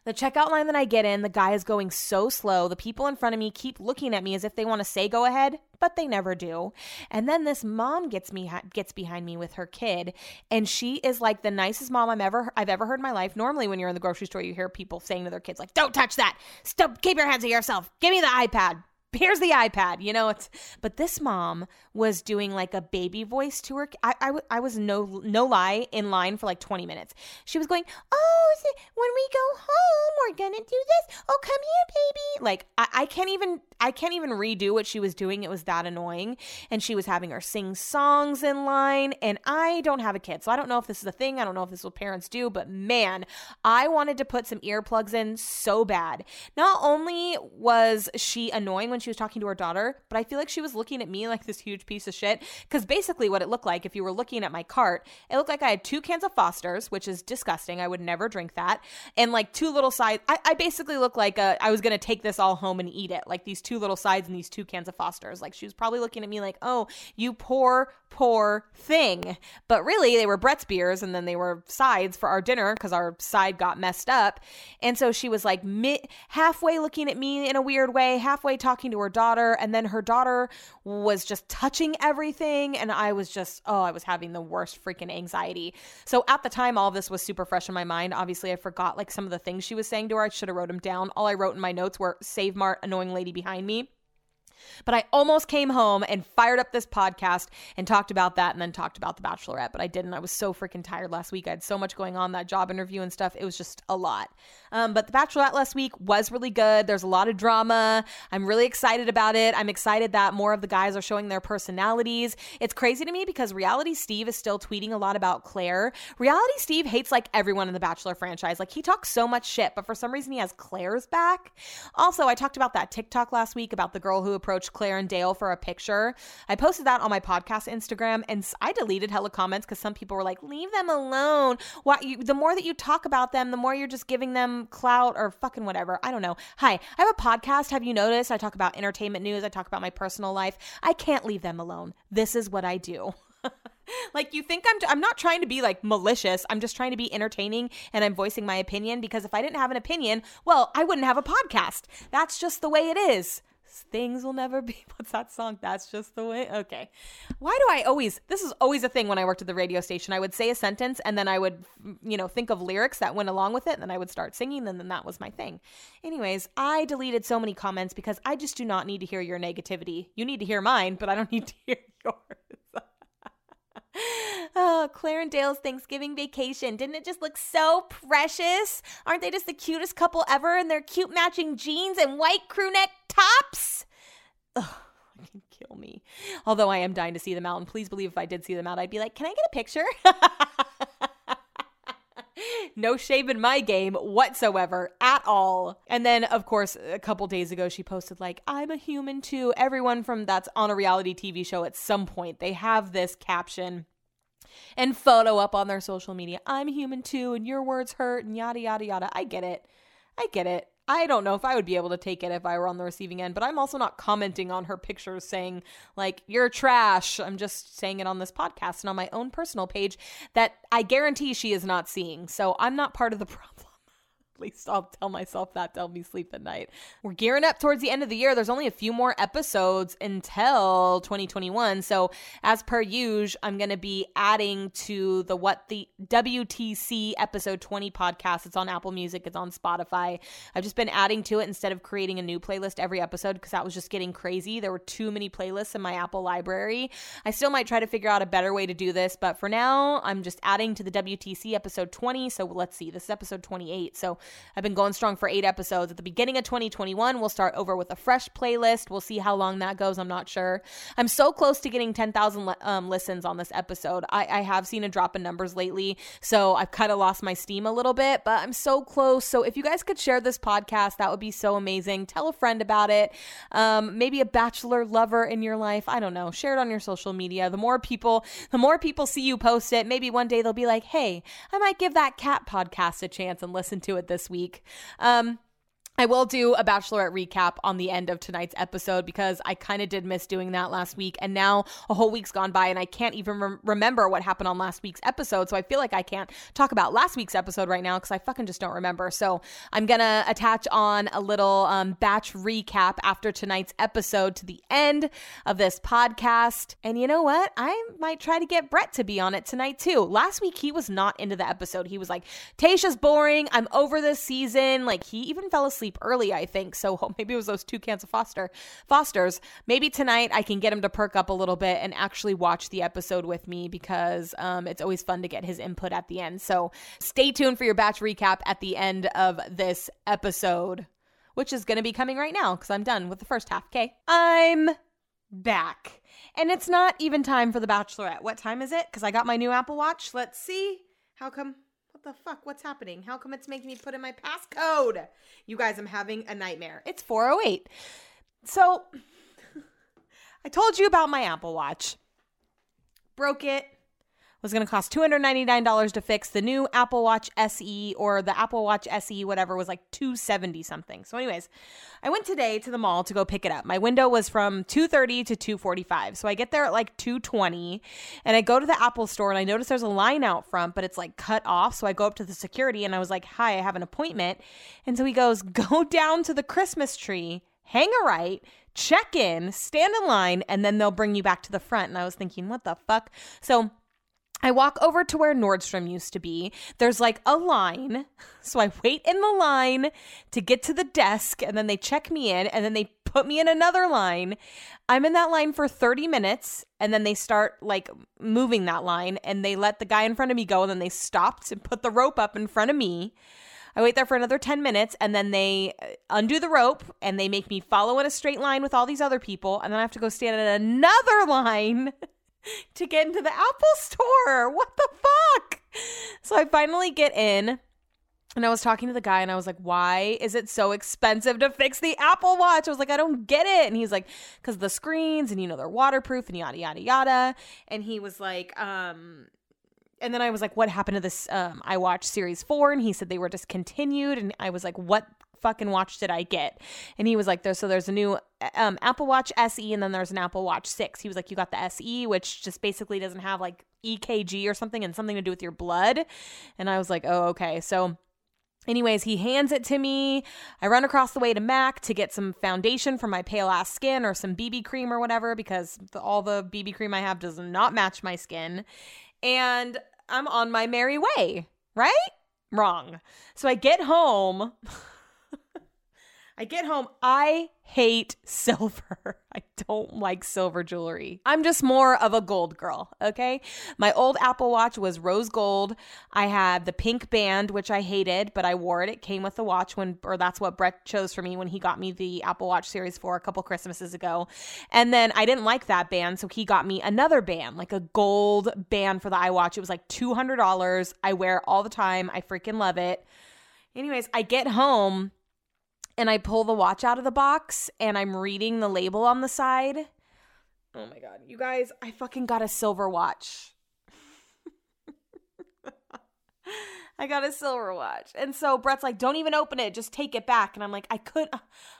The checkout line that I get in, the guy is going so slow. The people in front of me keep looking at me as if they want to say go ahead, but they never do. And then this mom gets me gets behind me with her kid, and she is like the nicest mom I'm ever I've ever heard in my life. Normally, when you're in the grocery store, you hear people saying to their kids like, "Don't touch that. Stop. Keep your hands to yourself. Give me the iPad." Here's the iPad, you know. It's but this mom was doing like a baby voice to her. I, I, I was no no lie in line for like 20 minutes. She was going, "Oh, when we go home, we're gonna do this. Oh, come here, baby." Like I, I can't even I can't even redo what she was doing. It was that annoying. And she was having her sing songs in line. And I don't have a kid, so I don't know if this is a thing. I don't know if this is what parents do. But man, I wanted to put some earplugs in so bad. Not only was she annoying when she was talking to her daughter, but I feel like she was looking at me like this huge piece of shit. Because basically, what it looked like, if you were looking at my cart, it looked like I had two cans of Foster's, which is disgusting. I would never drink that. And like two little sides. I, I basically looked like a, I was going to take this all home and eat it. Like these two little sides and these two cans of Foster's. Like she was probably looking at me like, oh, you poor, poor thing. But really, they were Brett's beers and then they were sides for our dinner because our side got messed up. And so she was like mid- halfway looking at me in a weird way, halfway talking to her daughter. And then her daughter was just touching everything. And I was just, oh, I was having the worst freaking anxiety. So at the time, all this was super fresh in my mind. Obviously, I forgot like some of the things she was saying to her. I should have wrote them down. All I wrote in my notes were Save Mart, annoying lady behind me. But I almost came home and fired up this podcast and talked about that and then talked about The Bachelorette, but I didn't. I was so freaking tired last week. I had so much going on, that job interview and stuff. It was just a lot. Um, but The Bachelorette last week was really good. There's a lot of drama. I'm really excited about it. I'm excited that more of the guys are showing their personalities. It's crazy to me because Reality Steve is still tweeting a lot about Clare. Reality Steve hates like everyone in the Bachelor franchise. Like he talks so much shit, but for some reason he has Clare's back. Also, I talked about that TikTok last week about the girl who approached Clare and Dale for a picture. I posted that on my podcast Instagram and I deleted hella comments because some people were like, leave them alone. Why you the more that you talk about them, the more you're just giving them clout or fucking whatever. I don't know. Hi, I have a podcast. Have you noticed? I talk about entertainment news, I talk about my personal life. I can't leave them alone. This is what I do. like you think I'm I'm not trying to be like malicious. I'm just trying to be entertaining and I'm voicing my opinion because if I didn't have an opinion, well, I wouldn't have a podcast. That's just the way it is things will never be. What's that song? That's just the way. Okay. Why do I always, this is always a thing when I worked at the radio station. I would say a sentence and then I would, mm, you know, think of lyrics that went along with it. And then I would start singing and then that was my thing. Anyways, I deleted so many comments because I just do not need to hear your negativity. You need to hear mine, but I don't need to hear yours. Oh, Clare and Dale's Thanksgiving vacation. Didn't it just look so precious? Aren't they just the cutest couple ever in their cute matching jeans and white crew neck tops? Ugh, can kill me. Although I am dying to see them out, and please believe if I did see them out, I'd be like, can I get a picture? no shame in my game whatsoever at all. And then, of course, a couple days ago, she posted, like, I'm a human too. Everyone from that's on a reality TV show at some point, they have this caption and photo up on their social media. I'm human too, and your words hurt, and yada, yada, yada. I get it. I get it. I don't know if I would be able to take it if I were on the receiving end, but I'm also not commenting on her pictures saying, like, you're trash. I'm just saying it on this podcast and on my own personal page that I guarantee she is not seeing. So I'm not part of the problem. I'll tell myself that to help me sleep at night. We're gearing up towards the end of the year. There's only a few more episodes until 2021. So, as per usual, I'm going to be adding to the What the WTC episode 20 podcast. It's on Apple Music, it's on Spotify. I've just been adding to it instead of creating a new playlist every episode because that was just getting crazy. There were too many playlists in my Apple library. I still might try to figure out a better way to do this, but for now, I'm just adding to the WTC episode 20. So, let's see, this is episode 28. So, I've been going strong for eight episodes. At the beginning of 2021, we'll start over with a fresh playlist. We'll see how long that goes. I'm not sure. I'm so close to getting 10,000 um, listens on this episode. I, I have seen a drop in numbers lately, so I've kind of lost my steam a little bit, but I'm so close. So if you guys could share this podcast, that would be so amazing. Tell a friend about it. Um, maybe a bachelor lover in your life. I don't know. Share it on your social media. The more people, the more people see you post it, maybe one day they'll be like, hey, I might give that cat podcast a chance and listen to it this week. Um, I will do a bachelorette recap on the end of tonight's episode because I kind of did miss doing that last week. And now a whole week's gone by and I can't even re- remember what happened on last week's episode. So I feel like I can't talk about last week's episode right now because I fucking just don't remember. So I'm going to attach on a little um, batch recap after tonight's episode to the end of this podcast. And you know what? I might try to get Brett to be on it tonight too. Last week, he was not into the episode. He was like, Tayshia's boring. I'm over this season. Like, he even fell asleep asleep early, I think. So maybe it was those two cans of Foster Fosters. Maybe tonight I can get him to perk up a little bit and actually watch the episode with me because um, it's always fun to get his input at the end. So stay tuned for your batch recap at the end of this episode, which is going to be coming right now because I'm done with the first half. Okay, I'm back. And it's not even time for the Bachelorette. What time is it? Because I got my new Apple Watch. Let's see. How come the fuck? What's happening? How come it's making me put in my passcode? You guys, I'm having a nightmare. It's 408. So, I told you about my Apple Watch. Broke it was going to cost $299 to fix. The new Apple Watch SE or the Apple Watch SE, whatever, was like 270 something. So, anyways, I went today to the mall to go pick it up. My window was from 230 to 245. So I get there at like 220 and I go to the Apple store and I notice there's a line out front, but it's like cut off. So I go up to the security and I was like, Hi, I have an appointment. And so he goes, Go down to the Christmas tree, hang a right, check in, stand in line, and then they'll bring you back to the front. And I was thinking, What the fuck? So I walk over to where Nordstrom used to be. There's like a line. So I wait in the line to get to the desk and then they check me in and then they put me in another line. I'm in that line for 30 minutes and then they start like moving that line and they let the guy in front of me go and then they stopped and put the rope up in front of me. I wait there for another 10 minutes and then they uh, undo the rope and they make me follow in a straight line with all these other people and then I have to go stand in another line. To get into the Apple store. What the fuck? So I finally get in. And I was talking to the guy and I was like, why is it so expensive to fix the Apple Watch? I was like, I don't get it. And he's like, because the screens and, you know, they're waterproof and yada, yada, yada. And he was like, um, and then I was like, what happened to this um, iWatch Series 4? And he said they were discontinued. And I was like, what fucking watch did I get? And he was like, there's so there's a new um, Apple Watch SE and then there's an Apple Watch 6. He was like, you got the SE, which just basically doesn't have like EKG or something and something to do with your blood. And I was like, oh, okay. So Anyways, he hands it to me. I run across the way to Mac to get some foundation for my pale ass skin or some BB cream or whatever because the, all the BB cream I have does not match my skin. And I'm on my merry way, right? Wrong. So I get home. I get home. I hate silver. I don't like silver jewelry. I'm just more of a gold girl, okay? My old Apple Watch was rose gold. I had the pink band, which I hated, but I wore it. It came with the watch when, or that's what Brett chose for me when he got me the Apple Watch Series 4 a couple Christmases ago. And then I didn't like that band, so he got me another band, like a gold band for the iWatch. It was like $200. I wear it all the time. I freaking love it. Anyways, I get home and I pull the watch out of the box and I'm reading the label on the side. Oh my god, you guys, I fucking got a silver watch. I got a silver watch. And so Brett's like, "Don't even open it, just take it back." And I'm like, "I could uh,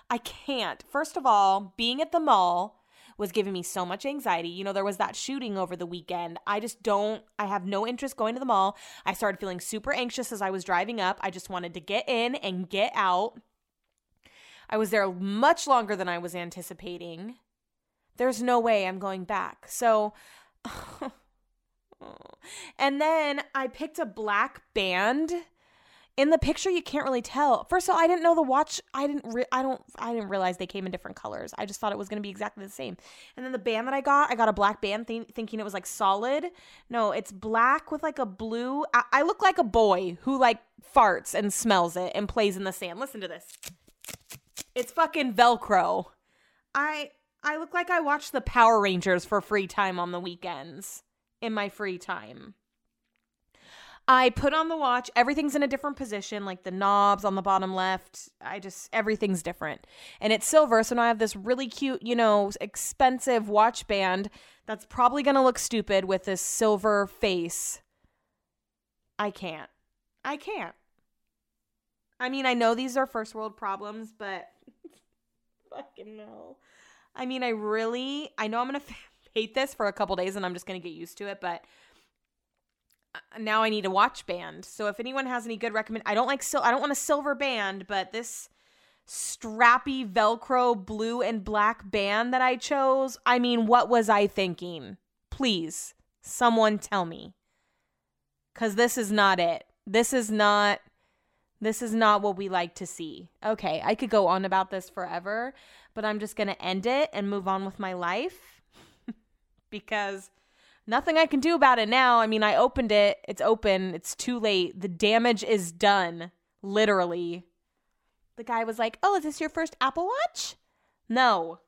I can't. First of all, being at the mall was giving me so much anxiety. You know, there was that shooting over the weekend. I just don't, I have no interest going to the mall. I started feeling super anxious as I was driving up. I just wanted to get in and get out. I was there much longer than I was anticipating. There's no way I'm going back. So, and then I picked a black band. In the picture you can't really tell. First of all i didn't know the watch. I didn't re- i don't i didn't realize they came in different colors. I just thought it was going to be exactly the same. And then the band that i got i got a black band th- thinking it was like solid. No it's black with like a blue I-, I look like a boy who like farts and smells it and plays in the sand. Listen to this it's fucking velcro i i look like i watch the power rangers for free time on the weekends in my free time I put on the watch. Everything's in a different position, like the knobs on the bottom left. I just, everything's different. And it's silver. So now I have this really cute, you know, expensive watch band that's probably going to look stupid with this silver face. I can't. I can't. I mean, I know these are first world problems, but fucking no. I mean, I really, I know I'm going to hate this for a couple days and I'm just going to get used to it, but uh, now I need a watch band. So if anyone has any good recommend, I don't like sil- I don't want a silver band, but this strappy Velcro blue and black band that I chose. I mean, what was I thinking? Please, someone tell me. Cuz this is not it. This is not this is not what we like to see. Okay, I could go on about this forever, but I'm just going to end it and move on with my life because nothing I can do about it now. I mean, I opened it, it's open, it's too late. The damage is done, literally. The guy was like, Oh, is this your first Apple Watch? No.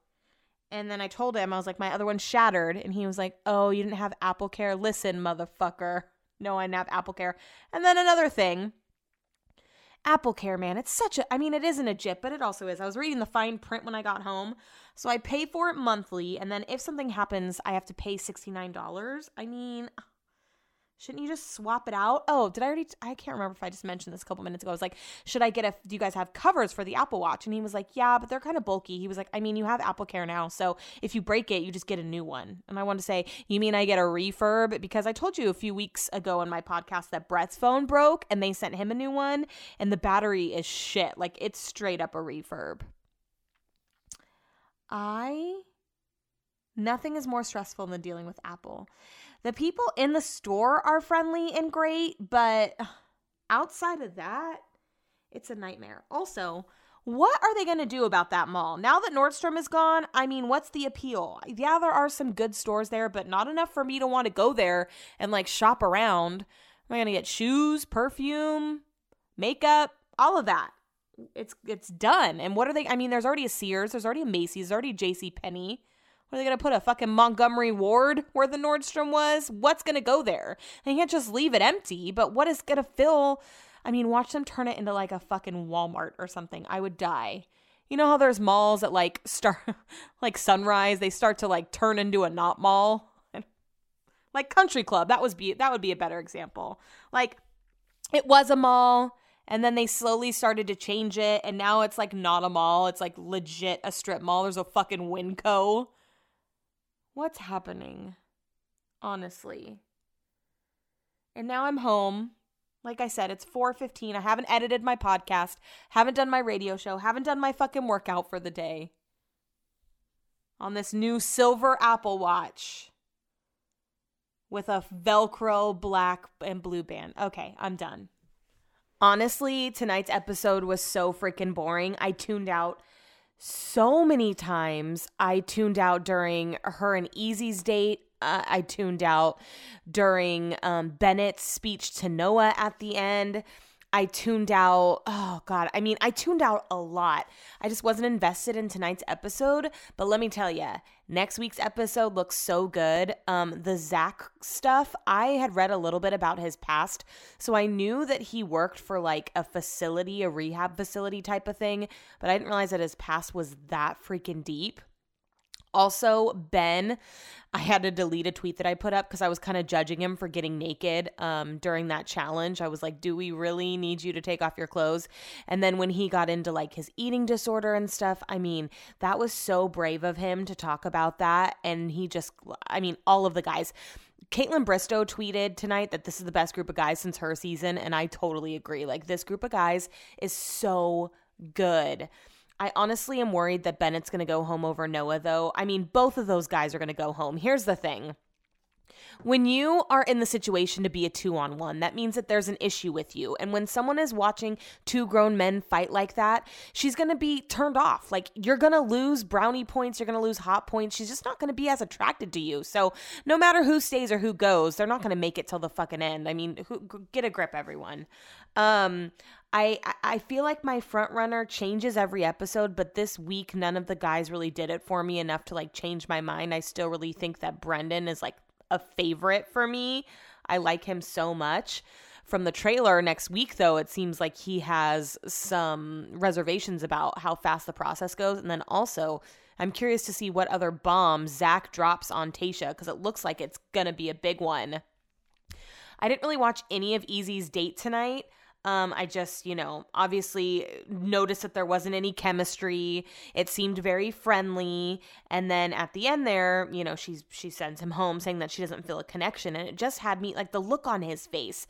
And then I told him, I was like, My other one shattered. And he was like, Oh, you didn't have Apple Care? Listen, motherfucker. No, I didn't have Apple Care. And then another thing Apple Care, man, it's such a, I mean, it isn't a jip, but it also is. I was reading the fine print when I got home. So I pay for it monthly, and then if something happens, I have to pay $69. I mean, shouldn't you just swap it out? Oh, did I already? I can't remember if I just mentioned this a couple minutes ago. I was like, should I get a? Do you guys have covers for the Apple Watch? And he was like, yeah, but they're kind of bulky. He was like, I mean, you have Apple Care now, so if you break it, you just get a new one. And I want to say, you mean I get a refurb? Because I told you a few weeks ago on my podcast that Brett's phone broke, and they sent him a new one, and the battery is shit. Like it's straight up a refurb. I nothing is more stressful than dealing with Apple. The people in the store are friendly and great, but outside of that, it's a nightmare. Also, what are they going to do about that mall? Now that Nordstrom is gone, I mean, what's the appeal? Yeah, there are some good stores there, but not enough for me to want to go there and like shop around. Am I going to get shoes, perfume, makeup, all of that? It's it's done. And what are they I mean, there's already a Sears, there's already a Macy's, there's already JC Penney. What are they gonna put a fucking Montgomery Ward where the Nordstrom was? What's gonna go there? They can't just leave it empty, but what is gonna fill? I mean, watch them turn it into like a fucking Walmart or something. I would die. You know how there's malls that like start like Sunrise, they start to like turn into a not mall? like Country Club, that was be that would be a better example. Like it was a mall and then they slowly started to change it and now it's like not a mall it's like legit a strip mall there's a fucking winco what's happening? Honestly. And now i'm home. Like i said it's 4.15 i haven't edited my podcast haven't done my radio show haven't done my fucking workout for the day. On this new silver apple watch with a velcro black and blue band. Okay i'm done. Honestly, tonight's episode was so freaking boring. I tuned out so many times. I tuned out during her and Easy's date. Uh, I tuned out during um, Bennett's speech to Noah at the end. I tuned out. Oh, God. I mean, I tuned out a lot. I just wasn't invested in tonight's episode. But let me tell you, next week's episode looks so good. Um, the Zac stuff, I had read a little bit about his past. So I knew that he worked for like a facility, a rehab facility type of thing. But I didn't realize that his past was that freaking deep. Also, Ben, I had to delete a tweet that I put up because I was kind of judging him for getting naked um, during that challenge. I was like, do we really need you to take off your clothes? And then when he got into like his eating disorder and stuff, I mean, that was so brave of him to talk about that. And he just, I mean, all of the guys. Kaitlyn Bristowe tweeted tonight that this is the best group of guys since her season. And I totally agree. Like, this group of guys is so good. I honestly am worried that Bennett's going to go home over Noah, though. I mean, both of those guys are going to go home. Here's the thing. When you are in the situation to be a two on one, that means that there's an issue with you. And when someone is watching two grown men fight like that, she's going to be turned off. Like, you're going to lose brownie points, you're going to lose hot points. She's just not going to be as attracted to you. So, no matter who stays or who goes, they're not going to make it till the fucking end. I mean, who, get a grip, everyone. Um, I I feel like my front runner changes every episode, but this week none of the guys really did it for me enough to like change my mind. I still really think that Brendan is like a favorite for me. I like him so much. From the trailer next week, though, it seems like he has some reservations about how fast the process goes. And then also, I'm curious to see what other bombs Zac drops on Tayshia because it looks like it's going to be a big one. I didn't really watch any of Easy's date tonight. Um, I just, you know, obviously noticed that there wasn't any chemistry. It seemed very friendly. And then at the end there, you know, she's she sends him home saying that she doesn't feel a connection. And it just had me like the look on his face.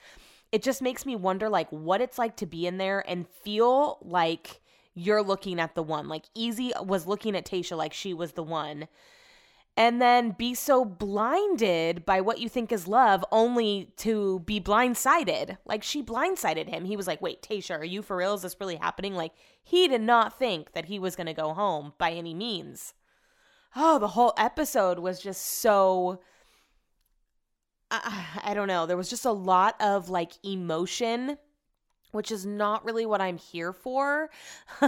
It just makes me wonder like what it's like to be in there and feel like you're looking at the one. Like Easy was looking at Tayshia like she was the one and then be so blinded by what you think is love only to be blindsided. Like she blindsided him. He was like, Wait, Tayshia, are you for real? Is this really happening? Like he did not think that he was going to go home by any means. Oh, the whole episode was just so. I, I don't know. There was just a lot of like emotion which is not really what I'm here for.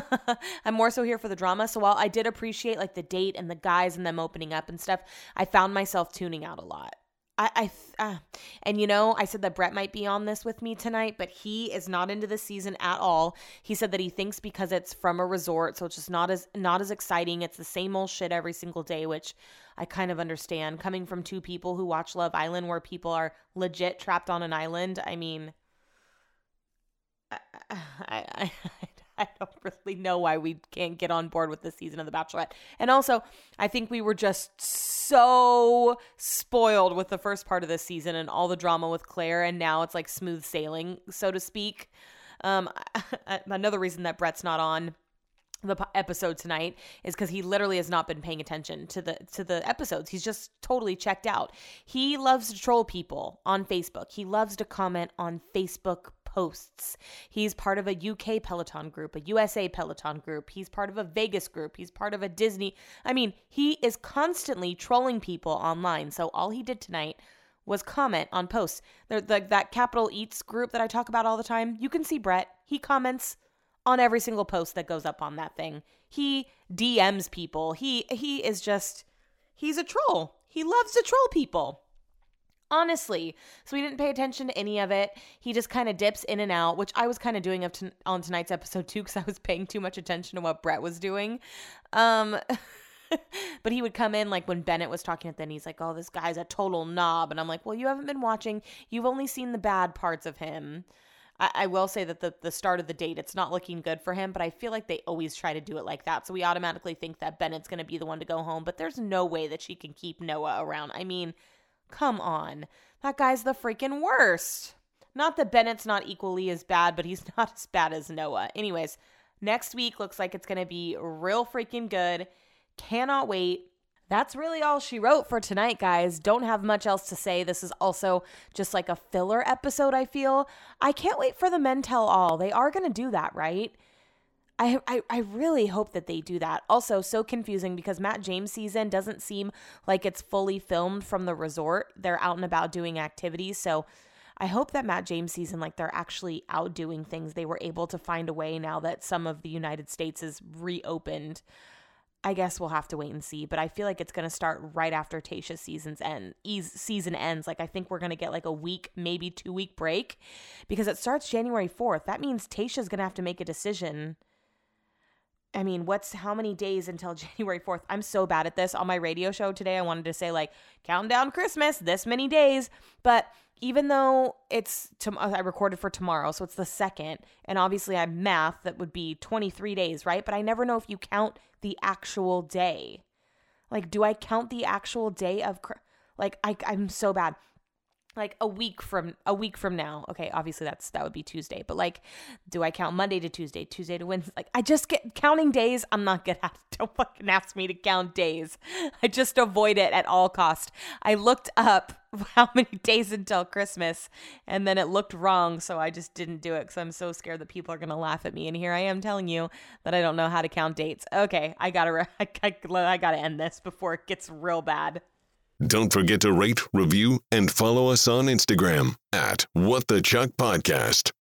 I'm more so here for the drama. So while I did appreciate like the date and the guys and them opening up and stuff, I found myself tuning out a lot. I, I uh, and you know, I said that Brett might be on this with me tonight, but he is not into the season at all. He said that he thinks because it's from a resort, so it's just not as not as exciting. It's the same old shit every single day, which I kind of understand. Coming from two people who watch Love Island, where people are legit trapped on an island, I mean, I, I, I don't really know why we can't get on board with this season of The Bachelorette. And also, I think we were just so spoiled with the first part of this season and all the drama with Clare, and now it's like smooth sailing, so to speak. Um, another reason that Brett's not on the episode tonight is because he literally has not been paying attention to the to the episodes. He's just totally checked out. He loves to troll people on Facebook. He loves to comment on Facebook posts. He's part of a UK Peloton group, a USA Peloton group. He's part of a Vegas group. He's part of a Disney. I mean, he is constantly trolling people online. So all he did tonight was comment on posts. The, the, that Capital Eats group that I talk about all the time, you can see Brett. He comments on every single post that goes up on that thing. He DMs people. He he is just he's a troll. He loves to troll people. Honestly, so we didn't pay attention to any of it. He just kind of dips in and out, which I was kind of doing up to, on tonight's episode too, because I was paying too much attention to what Brett was doing. Um, but he would come in like when Bennett was talking at then he's like, "Oh, this guy's a total knob," and I'm like, "Well, you haven't been watching. You've only seen the bad parts of him." I, I will say that the the start of the date, it's not looking good for him, but I feel like they always try to do it like that, so we automatically think that Bennett's going to be the one to go home. But there's no way that she can keep Noah around. I mean Come on. That guy's the freaking worst. Not that Bennett's not equally as bad, but he's not as bad as Noah. Anyways, next week looks like it's going to be real freaking good. Cannot wait. That's really all she wrote for tonight, guys. Don't have much else to say. This is also just like a filler episode, I feel. I can't wait for the men tell all. They are going to do that, right? I, I, I really hope that they do that. Also, so confusing because Matt James season doesn't seem like it's fully filmed from the resort. They're out and about doing activities. So I hope that Matt James season, like they're actually out doing things. They were able to find a way now that some of the United States is reopened. I guess we'll have to wait and see, but I feel like it's going to start right after Tayshia's season's end. Season ends. Like I think we're going to get like a week, maybe two week break, because it starts January fourth. That means Tayshia's going to have to make a decision I mean, what's how many days until January 4th? I'm so bad at this. On my radio show today, I wanted to say, like, countdown Christmas, this many days. But even though it's, to, uh, I recorded for tomorrow, so it's the second, and obviously I have math, that would be 23 days, right? But I never know if you count the actual day. Like, do I count the actual day of, like, I, I'm so bad like a week from a week from now. Okay obviously that's that would be tuesday but like do i count monday to tuesday tuesday to wednesday? Like i just get counting days i'm not good at it don't fucking ask me to count days. I just avoid it at all cost. I looked up how many days until christmas and then it looked wrong so i just didn't do it because i'm so scared that people are to laugh at me and here i am telling you that i don't know how to count dates. Okay i gotta I, I, I gotta end this before it gets real bad don't forget to rate, review, and follow us on Instagram at What the Chuck Podcast.